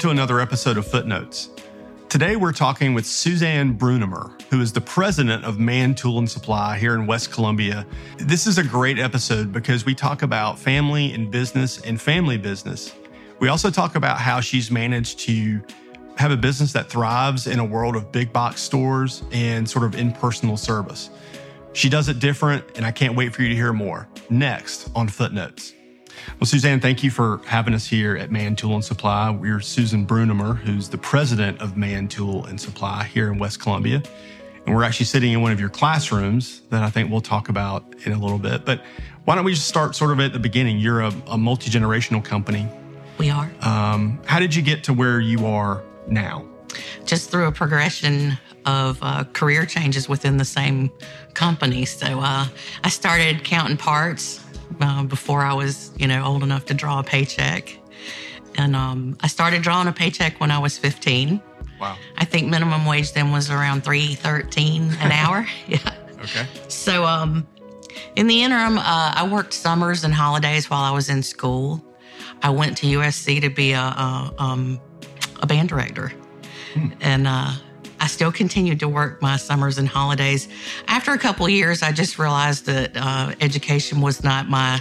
to another episode of Footnotes. Today we're talking with Suzanne Brunnemer, who is the president of Mann Tool and Supply here in West Columbia. This is a great episode because we talk about family and business and family business. We also talk about how she's managed to have a business that thrives in a world of big box stores and sort of impersonal service. She does it different, and I can't wait for you to hear more next on Footnotes. Well, Suzanne, thank you for having us here at Mann Tool and Supply. We're Susan Brunnemer, who's the president of Mann Tool and Supply here in West Columbia. And we're actually sitting in one of your classrooms that I think we'll talk about in a little bit. But why don't we just start sort of at the beginning? You're a, a multi generational company. We are. Um, how did you get to where you are now? Just through a progression of uh, career changes within the same company. So uh, I started counting parts uh, before I was, you know, old enough to draw a paycheck. And um, I started drawing a paycheck when I was 15. Wow. I think minimum wage then was around 313 an hour. yeah. Okay. So um, in the interim, uh, I worked summers and holidays while I was in school. I went to USC to be a, a, um, a band director. Hmm. And uh, I still continued to work my summers and holidays. After a couple years, I just realized that uh, education was not my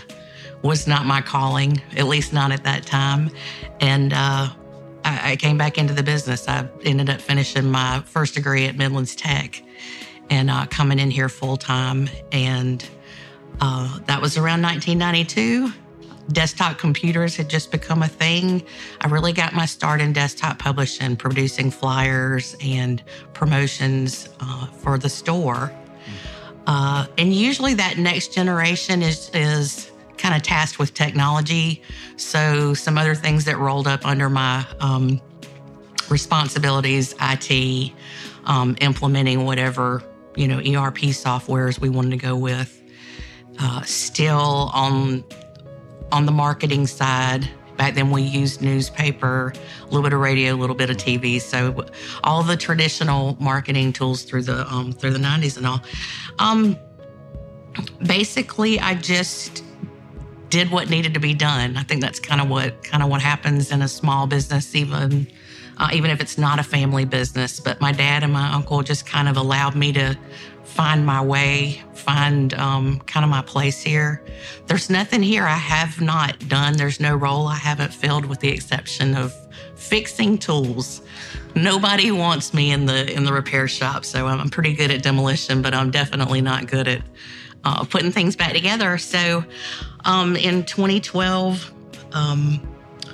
was not my calling, at least not at that time. And uh, I, I, came back into the business. I ended up finishing my first degree at Midlands Tech and uh, coming in here full time. And uh, that was around 1992 desktop computers had just become a thing. I really got my start in desktop publishing, producing flyers and promotions uh, for the store. Uh, and usually that next generation is is kind of tasked with technology. So some other things that rolled up under my um, responsibilities, IT, um, implementing whatever you know ERP softwares we wanted to go with. Uh, still on on the marketing side. Back then, we used newspaper, a little bit of radio, a little bit of TV. So, all the traditional marketing tools through the um, through the '90s and all. Um, basically, I just did what needed to be done. I think that's kind of what kind of what happens in a small business, even uh, even if it's not a family business. But my dad and my uncle just kind of allowed me to find my way, find um, kind of my place here. There's nothing here I have not done. There's no role I haven't filled, with the exception of fixing tools. Nobody wants me in the in the repair shop, so I'm pretty good at demolition, but I'm definitely not good at uh, putting things back together. So, um, in 2012. Um,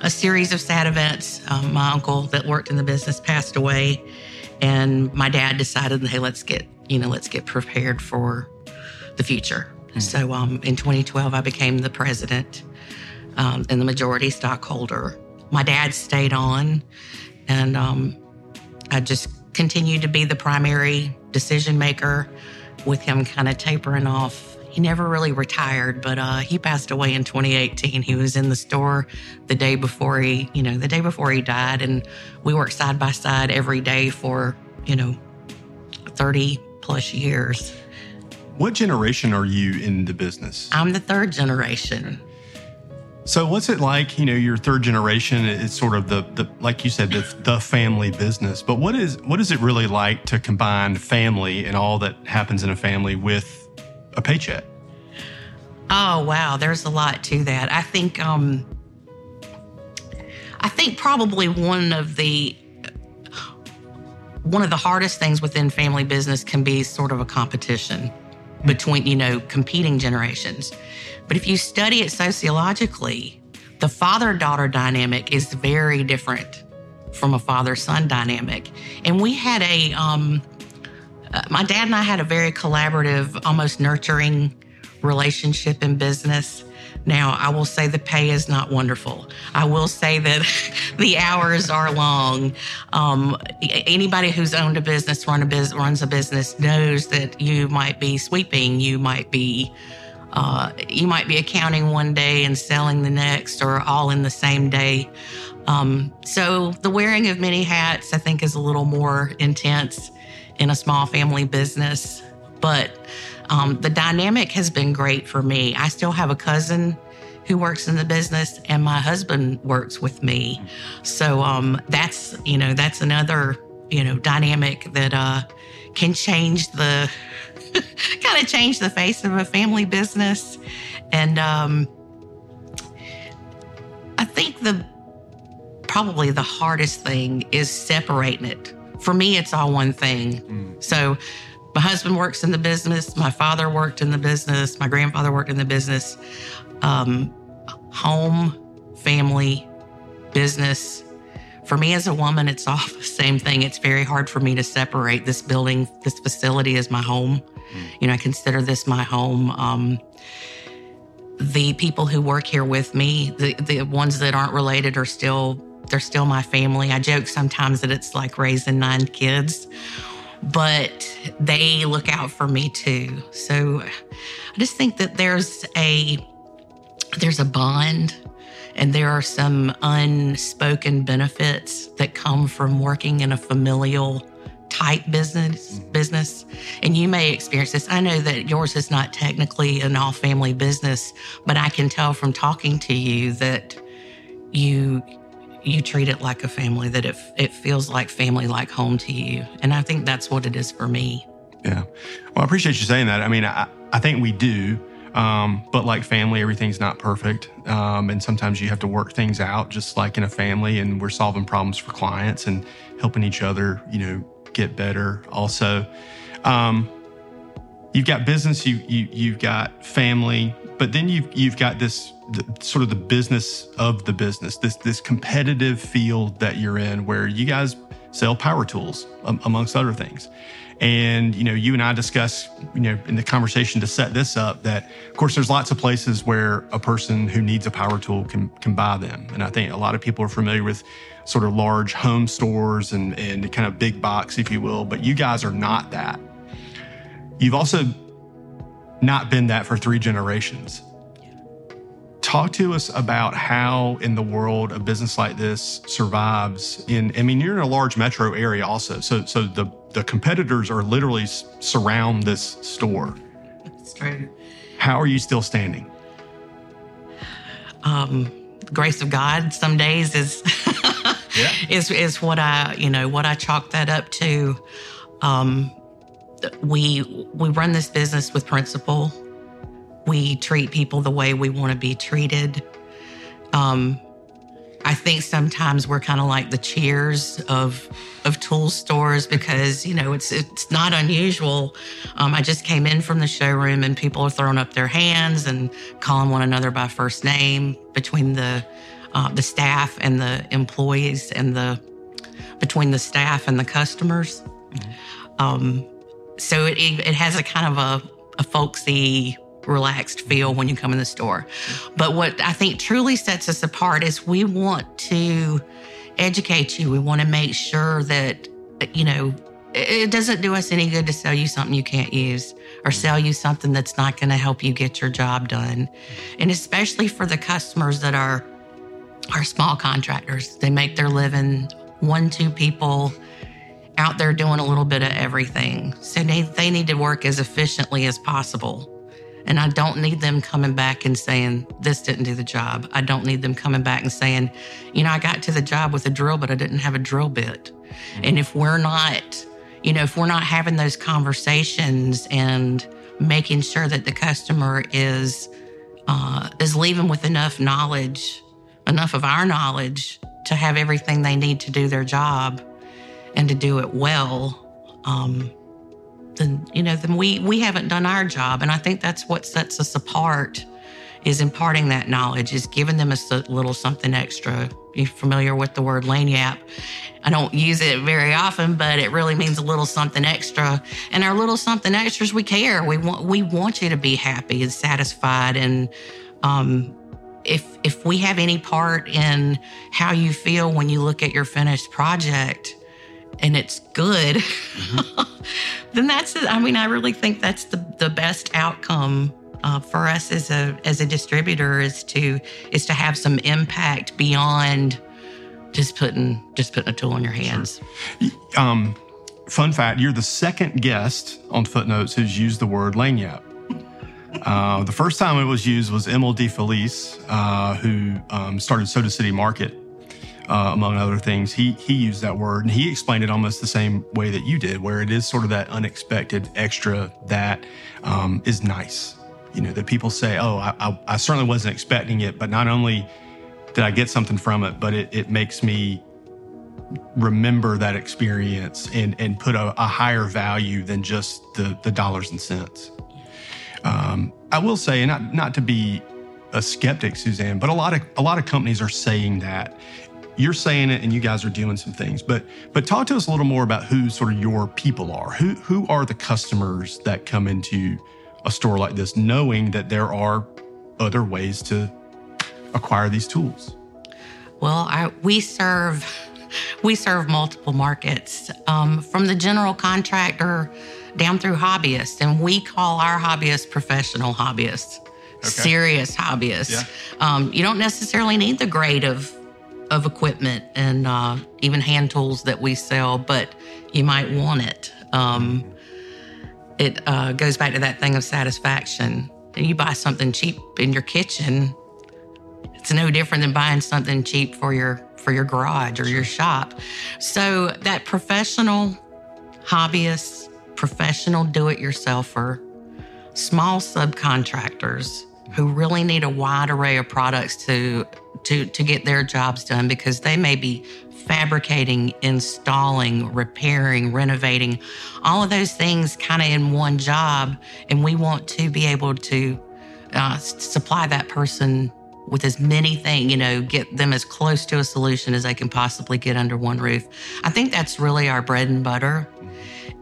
a series of sad events. Um, my uncle that worked in the business passed away, and my dad decided, hey, let's get you know, let's get prepared for the future. Mm-hmm. So um, in 2012, I became the president um, and the majority stockholder. My dad stayed on, and um, I just continued to be the primary decision maker with him kind of tapering off. He never really retired, but uh, he passed away in 2018. He was in the store the day before he, you know, the day before he died, and we worked side by side every day for, you know, 30 plus years. What generation are you in the business? I'm the third generation. So what's it like? You know, your third generation is sort of the, the like you said, the, the family business. But what is what is it really like to combine family and all that happens in a family with a paycheck? Oh wow, there's a lot to that. I think um I think probably one of the one of the hardest things within family business can be sort of a competition between, you know, competing generations. But if you study it sociologically, the father daughter dynamic is very different from a father son dynamic. And we had a, um, uh, my dad and I had a very collaborative, almost nurturing relationship in business. Now, I will say the pay is not wonderful. I will say that the hours are long. Um, anybody who's owned a business, run a biz, runs a business, knows that you might be sweeping, you might be uh, you might be accounting one day and selling the next, or all in the same day. Um, so the wearing of many hats, I think, is a little more intense in a small family business, but um, the dynamic has been great for me. I still have a cousin who works in the business, and my husband works with me. So um, that's you know that's another you know dynamic that uh, can change the kind of change the face of a family business, and um, I think the probably the hardest thing is separating it. For me, it's all one thing. Mm. So my husband works in the business. My father worked in the business. My grandfather worked in the business. Um, home, family, business. For me as a woman, it's all the same thing. It's very hard for me to separate this building, this facility as my home. Mm. You know, I consider this my home. Um, the people who work here with me, the, the ones that aren't related are still they're still my family. I joke sometimes that it's like raising nine kids but they look out for me too. So I just think that there's a there's a bond and there are some unspoken benefits that come from working in a familial type business mm-hmm. business and you may experience this i know that yours is not technically an all family business but i can tell from talking to you that you you treat it like a family, that it, it feels like family, like home to you. And I think that's what it is for me. Yeah. Well, I appreciate you saying that. I mean, I, I think we do. Um, but like family, everything's not perfect. Um, and sometimes you have to work things out just like in a family. And we're solving problems for clients and helping each other, you know, get better. Also, um, you've got business, you, you, you've got family, but then you've, you've got this the, sort of the business of the business, this this competitive field that you're in, where you guys sell power tools um, amongst other things. And you know, you and I discuss, you know, in the conversation to set this up that, of course, there's lots of places where a person who needs a power tool can can buy them. And I think a lot of people are familiar with sort of large home stores and and kind of big box, if you will. But you guys are not that. You've also not been that for three generations. Talk to us about how in the world a business like this survives in I mean you're in a large metro area also. So so the the competitors are literally surround this store. That's true. How are you still standing? Um grace of God some days is yeah. is is what I, you know, what I chalk that up to. Um we we run this business with principle we treat people the way we want to be treated. Um, I think sometimes we're kind of like the cheers of of tool stores because you know it's it's not unusual. Um, I just came in from the showroom and people are throwing up their hands and calling one another by first name between the uh, the staff and the employees and the between the staff and the customers. Mm-hmm. Um, so it it has a kind of a, a folksy relaxed feel when you come in the store. But what I think truly sets us apart is we want to educate you. We want to make sure that, you know, it doesn't do us any good to sell you something you can't use or sell you something that's not going to help you get your job done. And especially for the customers that are are small contractors. They make their living one, two people out there doing a little bit of everything. So they, they need to work as efficiently as possible. And I don't need them coming back and saying, this didn't do the job. I don't need them coming back and saying, you know, I got to the job with a drill, but I didn't have a drill bit. And if we're not, you know, if we're not having those conversations and making sure that the customer is, uh, is leaving with enough knowledge, enough of our knowledge to have everything they need to do their job and to do it well, um, then you know then we we haven't done our job. And i think that's what sets us apart is imparting that knowledge is giving them a little something extra. You're familiar with the word lagniappe. i don't use it very often but it really means a little something extra. And our little something extras we care. We want we want you to be happy and satisfied. And um, if if we have any part in how you feel when you look at your finished project and it's good, mm-hmm. then that's. I mean, I really think that's the, the best outcome uh, for us as a as a distributor is to is to have some impact beyond just putting just putting a tool in your hands. Sure. Um, fun fact: you're the second guest on Footnotes who's used the word lagniappe. Uh, the first time it was used was Emile DeFelice, uh, who um, started Soda City Market, uh, among other things. He he used that word, and he explained it almost the same way that you did, where it is sort of that unexpected extra that um, is nice. You know, that people say, "Oh, I, I, I certainly wasn't expecting it," but not only did I get something from it, but it, it makes me remember that experience and and put a, a higher value than just the the dollars and cents. Um, I will say, and not not to be a skeptic, Suzanne, but a lot of a lot of companies are saying that. You're saying it, and you guys are doing some things. But but talk to us a little more about who sort of your people are. Who who are the customers that come into a store like this, knowing that there are other ways to acquire these tools? Well, I, we serve we serve multiple markets um, from the general contractor down through hobbyists, and we call our hobbyists professional hobbyists, okay. serious hobbyists. Yeah. Um, you don't necessarily need the grade of of equipment and uh, even hand tools that we sell, but you might want it. Um, it uh, goes back to that thing of satisfaction. And you buy something cheap in your kitchen, it's no different than buying something cheap for your for your garage or your shop. So that professional hobbyist, professional do-it-yourselfer, small subcontractors who really need a wide array of products to to to get their jobs done because they may be fabricating, installing, repairing, renovating, all of those things kind of in one job. And we want to be able to uh, supply that person with as many things, you know, get them as close to a solution as they can possibly get under one roof. I think that's really our bread and butter.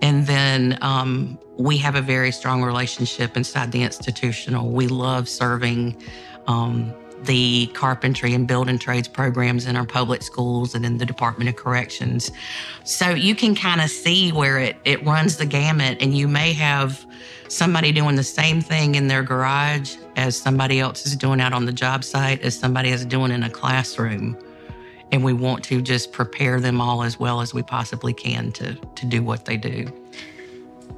And then um, we have a very strong relationship inside the institutional. We love serving um, the carpentry and building trades programs in our public schools and in the Department of Corrections. So you can kind of see where it, it runs the gamut, and you may have somebody doing the same thing in their garage as somebody else is doing out on the job site, as somebody is doing in a classroom. And we want to just prepare them all as well as we possibly can to, to do what they do.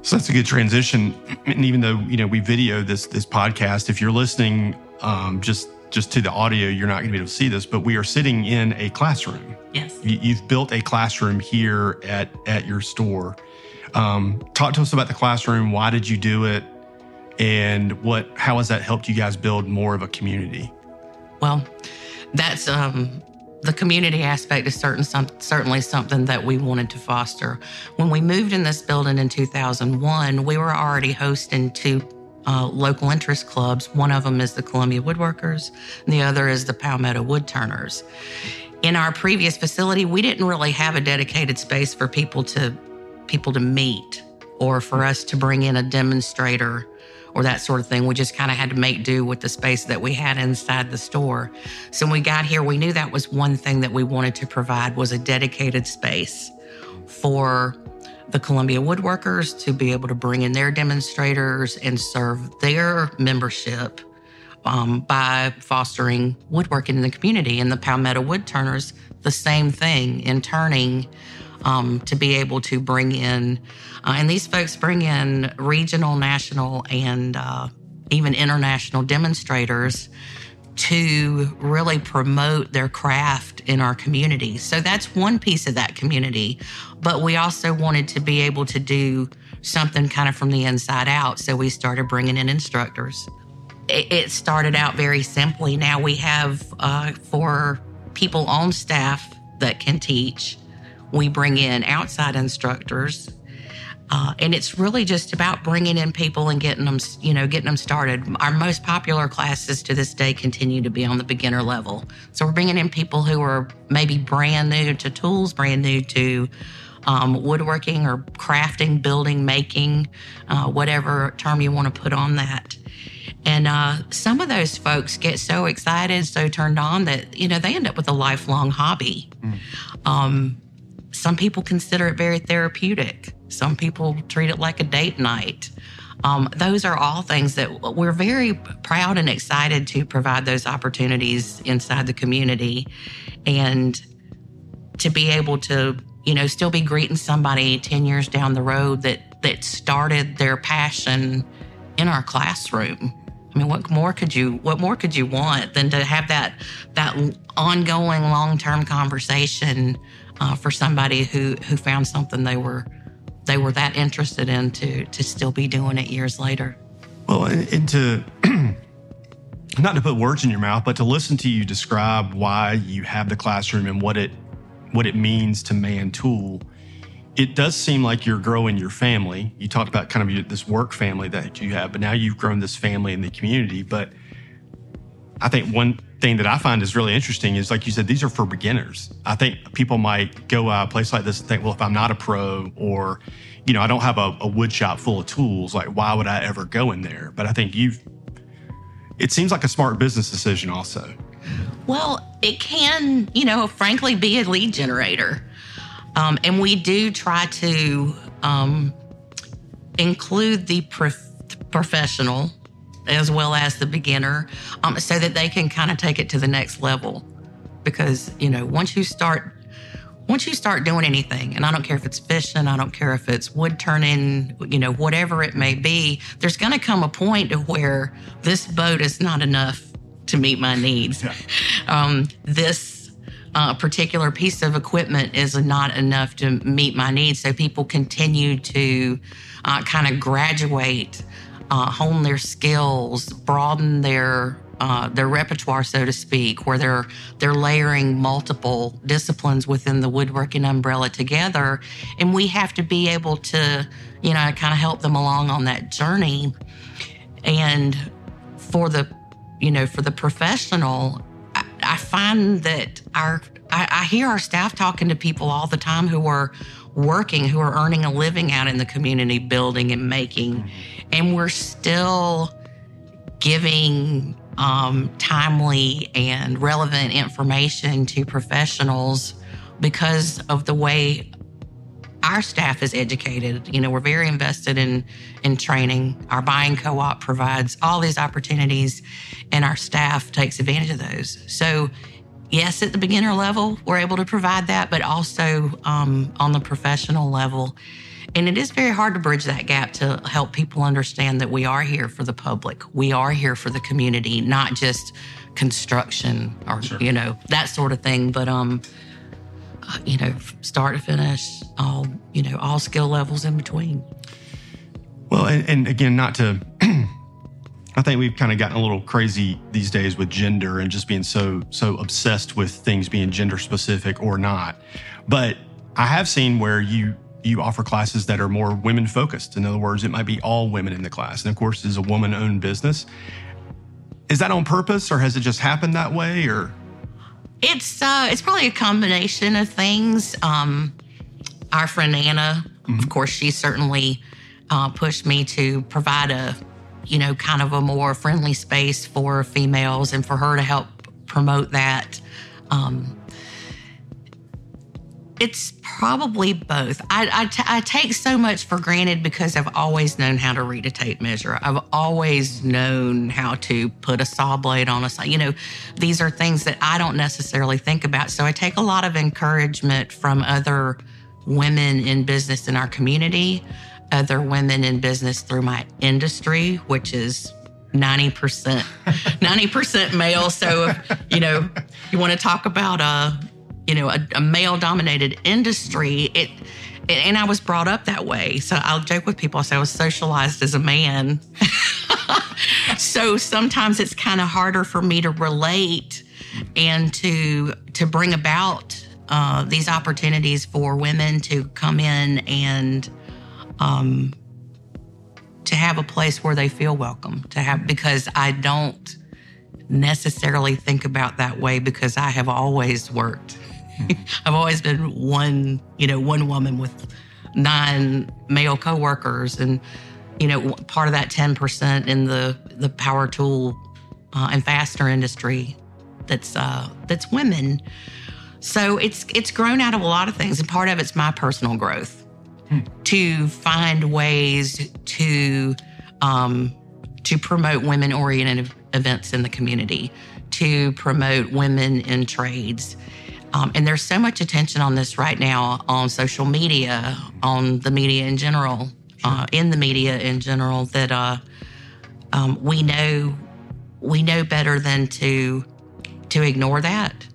So that's a good transition. And even though you know we video this this podcast, if you're listening um, just just to the audio, you're not going to be able to see this, but we are sitting in a classroom. Yes, you, have built a classroom here at at your store. Um, talk to us about the classroom. Why did you do it? And what how has that helped you guys build more of a community? Well, that's um, the community aspect is certain some, certainly something that we wanted to foster. When we moved in this building in 2001, we were already hosting two uh, local interest clubs. One of them is the Columbia Woodworkers, and the other is the Palmetto Woodturners. In our previous facility, we didn't really have a dedicated space for people to people to meet or for us to bring in a demonstrator or that sort of thing. We just kind of had to make do with the space that we had inside the store. So when we got here, we knew that was one thing that we wanted to provide was a dedicated space for the Columbia Woodworkers to be able to bring in their demonstrators and serve their membership um, by fostering woodworking in the community. And the Palmetto Woodturners, the same thing in turning um, to be able to bring in, uh, and these folks bring in regional, national, and uh, even international demonstrators to really promote their craft in our community. So that's one piece of that community. But we also wanted to be able to do something kind of from the inside out. So we started bringing in instructors. It started out very simply. Now we have uh, for people on staff that can teach, we bring in outside instructors uh, and it's really just about bringing in people and getting them, you know, getting them started. Our most popular classes to this day continue to be on the beginner level. So we're bringing in people who are maybe brand new to tools, brand new to um, woodworking or crafting, building, making, uh, whatever term you want to put on that. And uh, some of those folks get so excited, so turned on that, you know, they end up with a lifelong hobby. Mm. Um, some people consider it very therapeutic. Some people treat it like a date night. Um, those are all things that we're very proud and excited to provide those opportunities inside the community and to be able to you know still be greeting somebody 10 years down the road that that started their passion in our classroom I mean, what more could you what more could you want than to have that that ongoing long term conversation uh, for somebody who who found something they were they were that interested in to to still be doing it years later. Well, and to not to put words in your mouth, but to listen to you describe why you have the classroom and what it what it means to Mann Tool. It does seem like you're growing your family. You talked about kind of this work family that you have, but now you've grown this family in the community. But I think one thing that I find is really interesting is like you said, these are for beginners. I think people might go a place like this and think, well, if I'm not a pro or, you know, I don't have a, a wood shop full of tools, like why would I ever go in there? But I think you've, it seems like a smart business decision also. Well, it can, you know, frankly be a lead generator. Um, and we do try to um, include the prof- professional as well as the beginner um, so that they can kind of take it to the next level because you know once you start once you start doing anything and i don't care if it's fishing i don't care if it's wood turning you know whatever it may be there's going to come a point to where this boat is not enough to meet my needs yeah. um, this uh, particular piece of equipment is not enough to meet my needs so people continue to uh, kind of graduate uh, hone their skills, broaden their uh, their repertoire, so to speak, where they're they're layering multiple disciplines within the woodworking umbrella together, and we have to be able to, you know, kind of help them along on that journey. And for the, you know, for the professional, I, find that our I, I hear our staff talking to people all the time who are working, who are earning a living out in the community, building and making. And we're still giving um, timely and relevant information to professionals because of the way our staff is educated. You know, we're very invested in in training. Our buying co-op provides all these opportunities, and our staff takes advantage of those. So, yes, at the beginner level, we're able to provide that, but also um, on the professional level. And it is very hard to bridge that gap to help people understand that we are here for the public. We are here for the community, not just construction or, sure. you know, that sort of thing. But, um, you know, start to finish, all, you know, all skill levels in between. Well, and, and again, not to, I think we've kind of gotten a little crazy these days with gender and just being so, so obsessed with things being gender specific or not. But I have seen where you you offer classes that are more women focused. In other words, it might be all women in the class. And of course, it's a woman owned business. Is that on purpose or has it just happened that way or? It's uh, it's probably a combination of things. Um, our friend Anna, mm-hmm. of course, she certainly uh, pushed me to provide a, you know, kind of a more friendly space for females and for her to help promote that. Um, it's probably both. I, I, t- I take so much for granted because I've always known how to read a tape measure. I've always known how to put a saw blade on a saw. You know, these are things that I don't necessarily think about. So I take a lot of encouragement from other women in business in our community, other women in business through my industry, which is 90% 90% male so you know you want to talk about uh you know, a, a male dominated industry, it, and I was brought up that way. So I'll joke with people. I say I was socialized as a man. so sometimes it's kind of harder for me to relate and to to bring about uh, these opportunities for women to come in and um, to have a place where they feel welcome. To have because I don't necessarily think about that way because I have always worked I've always been one, you know, one woman with nine male coworkers, and you know, part of that ten percent in the the power tool uh, and fastener industry that's uh, that's women. So it's it's grown out of a lot of things, and part of it's my personal growth hmm. to find ways to um, to promote women oriented events in the community, to promote women in trades um, and there's so much attention on this right now on social media, on the media in general, uh, in the media in general, that uh, um, we know we know better than to to ignore that.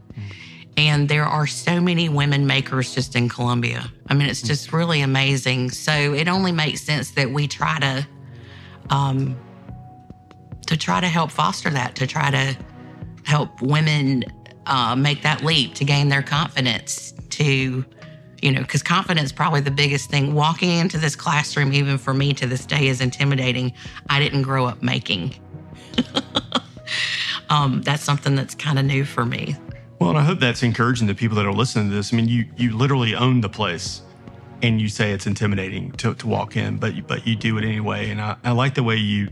And there are so many women makers just in Columbia. I mean, it's just really amazing. So it only makes sense that we try to um, to try to help foster that, to try to help women uh, make that leap, to gain their confidence, to you know, because confidence is probably the biggest thing. Walking into this classroom, even for me to this day, is intimidating. I didn't grow up making. um, that's something that's kind of new for me. Well, and I hope that's encouraging to people that are listening to this. I mean, you you literally own the place, and you say it's intimidating to, to walk in, but but you do it anyway. And I, I like the way you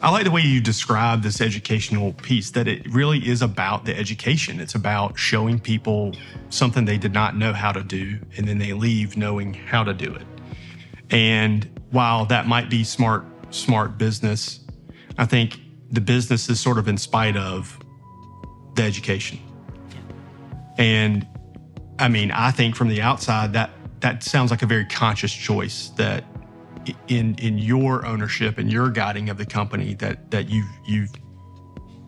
I like the way you describe this educational piece that it really is about the education. It's about showing people something they did not know how to do, and then they leave knowing how to do it. And while that might be smart, smart business, I think the business is sort of in spite of the education. And I mean, I think from the outside that that sounds like a very conscious choice that in in your ownership and your guiding of the company that that you've you've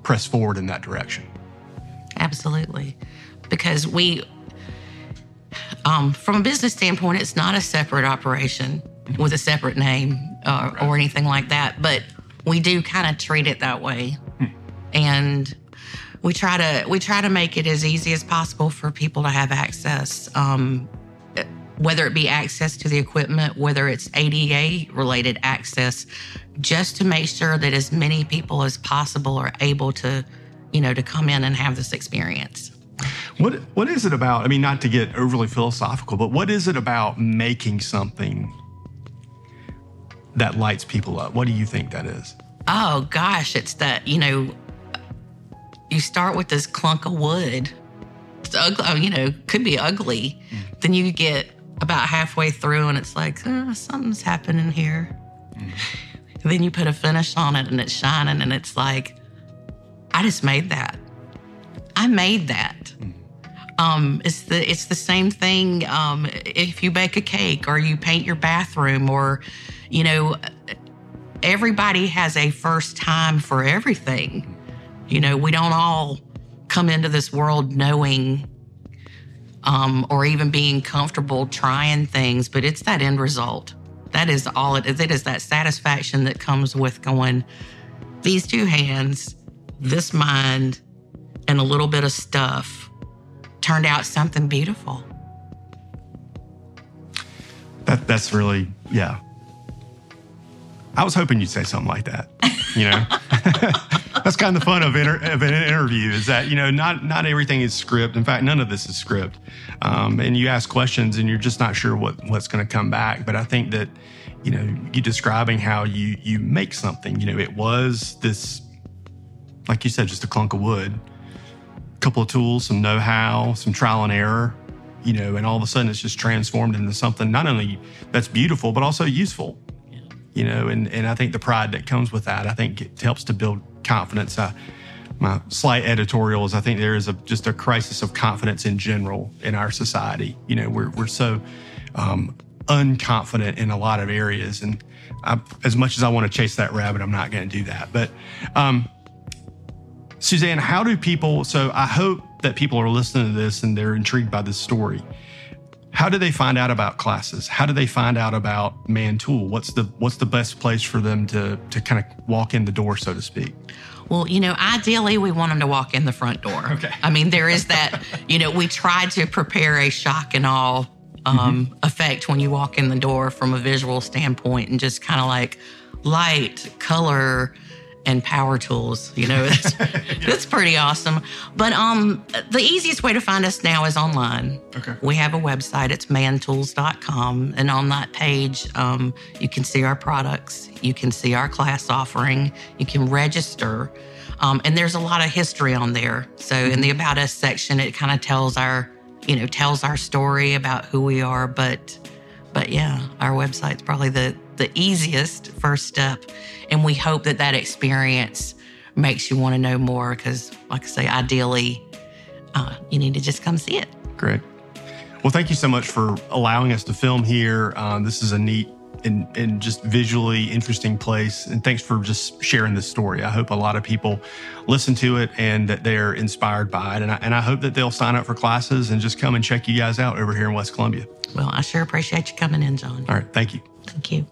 pressed forward in that direction. Absolutely, because we, um, from a business standpoint, it's not a separate operation with a separate name uh, or anything like that, but we do kind of treat it that way, hmm. and we try to we try to make it as easy as possible for people to have access. Um, whether it be access to the equipment, whether it's ADA related access, just to make sure that as many people as possible are able to, you know, to come in and have this experience. What what is it about? I mean, not to get overly philosophical, but what is it about making something that lights people up? What do you think that is? Oh gosh, it's that, you know, you start with this clunk of wood. It's ugly, you know, could be ugly. Mm. Then you get about halfway through and it's like, oh, something's happening here. Mm. Then you put a finish on it and it's shining and it's like, I just made that. I made that. Mm. Um, it's the it's the same thing um, if you bake a cake or you paint your bathroom or you know everybody has a first time for everything. You know, we don't all come into this world knowing um, or even being comfortable trying things, but it's that end result. That is all it is. It is that satisfaction that comes with going, these two hands, this mind, and a little bit of stuff turned out something beautiful. That that's really yeah. I was hoping you'd say something like that. You know, that's kind of the fun of, inter- of, an interview is that you know not not everything is script. In fact, none of this is script. Um, and you ask questions and you're just not sure what what's going to come back. But I think that you know you describing how you you make something. You know, it was this, like you said, just a clunk of wood, a couple of tools, some know-how, some trial and error. You know, and all of a sudden it's just transformed into something not only that's beautiful but also useful you know, and, and I think the pride that comes with that, I think it helps to build confidence. Uh, my slight editorial is I think there is a, just a crisis of confidence in general in our society. You know, we're, we're so um, unconfident in a lot of areas. And I, as much as I want to chase that rabbit, I'm not going to do that. But um, Suzanne, how do people, so I hope that people are listening to this and they're intrigued by this story. How do they find out about classes? How do they find out about Mann Tool? What's the what's the best place for them to to kind of walk in the door, so to speak? Well, you know, ideally we want them to walk in the front door. Okay. I mean, there is that. you know, we try to prepare a shock and awe um, mm-hmm. effect when you walk in the door from a visual standpoint, and just kind of like light, color, and power tools. You know, it's, it's pretty awesome. But um, the easiest way to find us now is online. Okay. We have a website. It's mantools.com. And on that page, um, you can see our products. You can see our class offering. You can register. Um, and there's a lot of history on there. So in the About Us section, it kind of tells our, you know, tells our story about who we are. But, but yeah, our website's probably the the easiest first step. And we hope that that experience makes you want to know more because, like I say, ideally, uh, you need to just come see it. Great. Well, thank you so much for allowing us to film here. Uh, this is a neat and, and just visually interesting place. And thanks for just sharing this story. I hope a lot of people listen to it and that they're inspired by it. And I, and I hope that they'll sign up for classes and just come and check you guys out over here in West Columbia. Well, I sure appreciate you coming in, John. All right. Thank you. Thank you.